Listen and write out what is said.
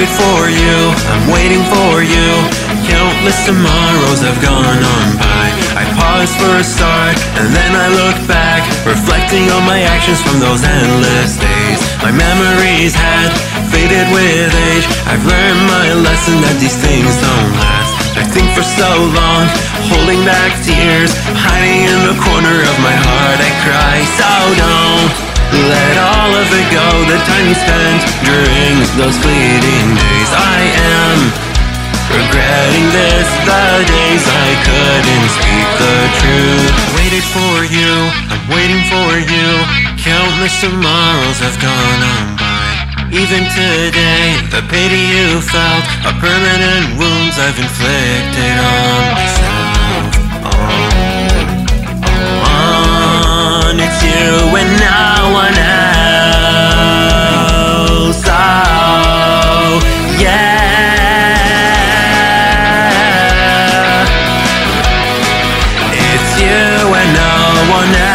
you, I'm waiting for you. Countless tomorrows have gone on by. I pause for a start, and then I look back, reflecting on my actions from those endless days. My memories had faded with age. I've learned my lesson that these things don't last. I think for so long, holding back tears, hiding in the corner of my heart, I cry. So don't let all of it go. The time you spent during those fleeting this. The days I couldn't speak the truth. Waited for you, I'm waiting for you. Countless tomorrows have gone on by. Even today, the pity you felt are permanent wounds I've inflicted on myself. on now.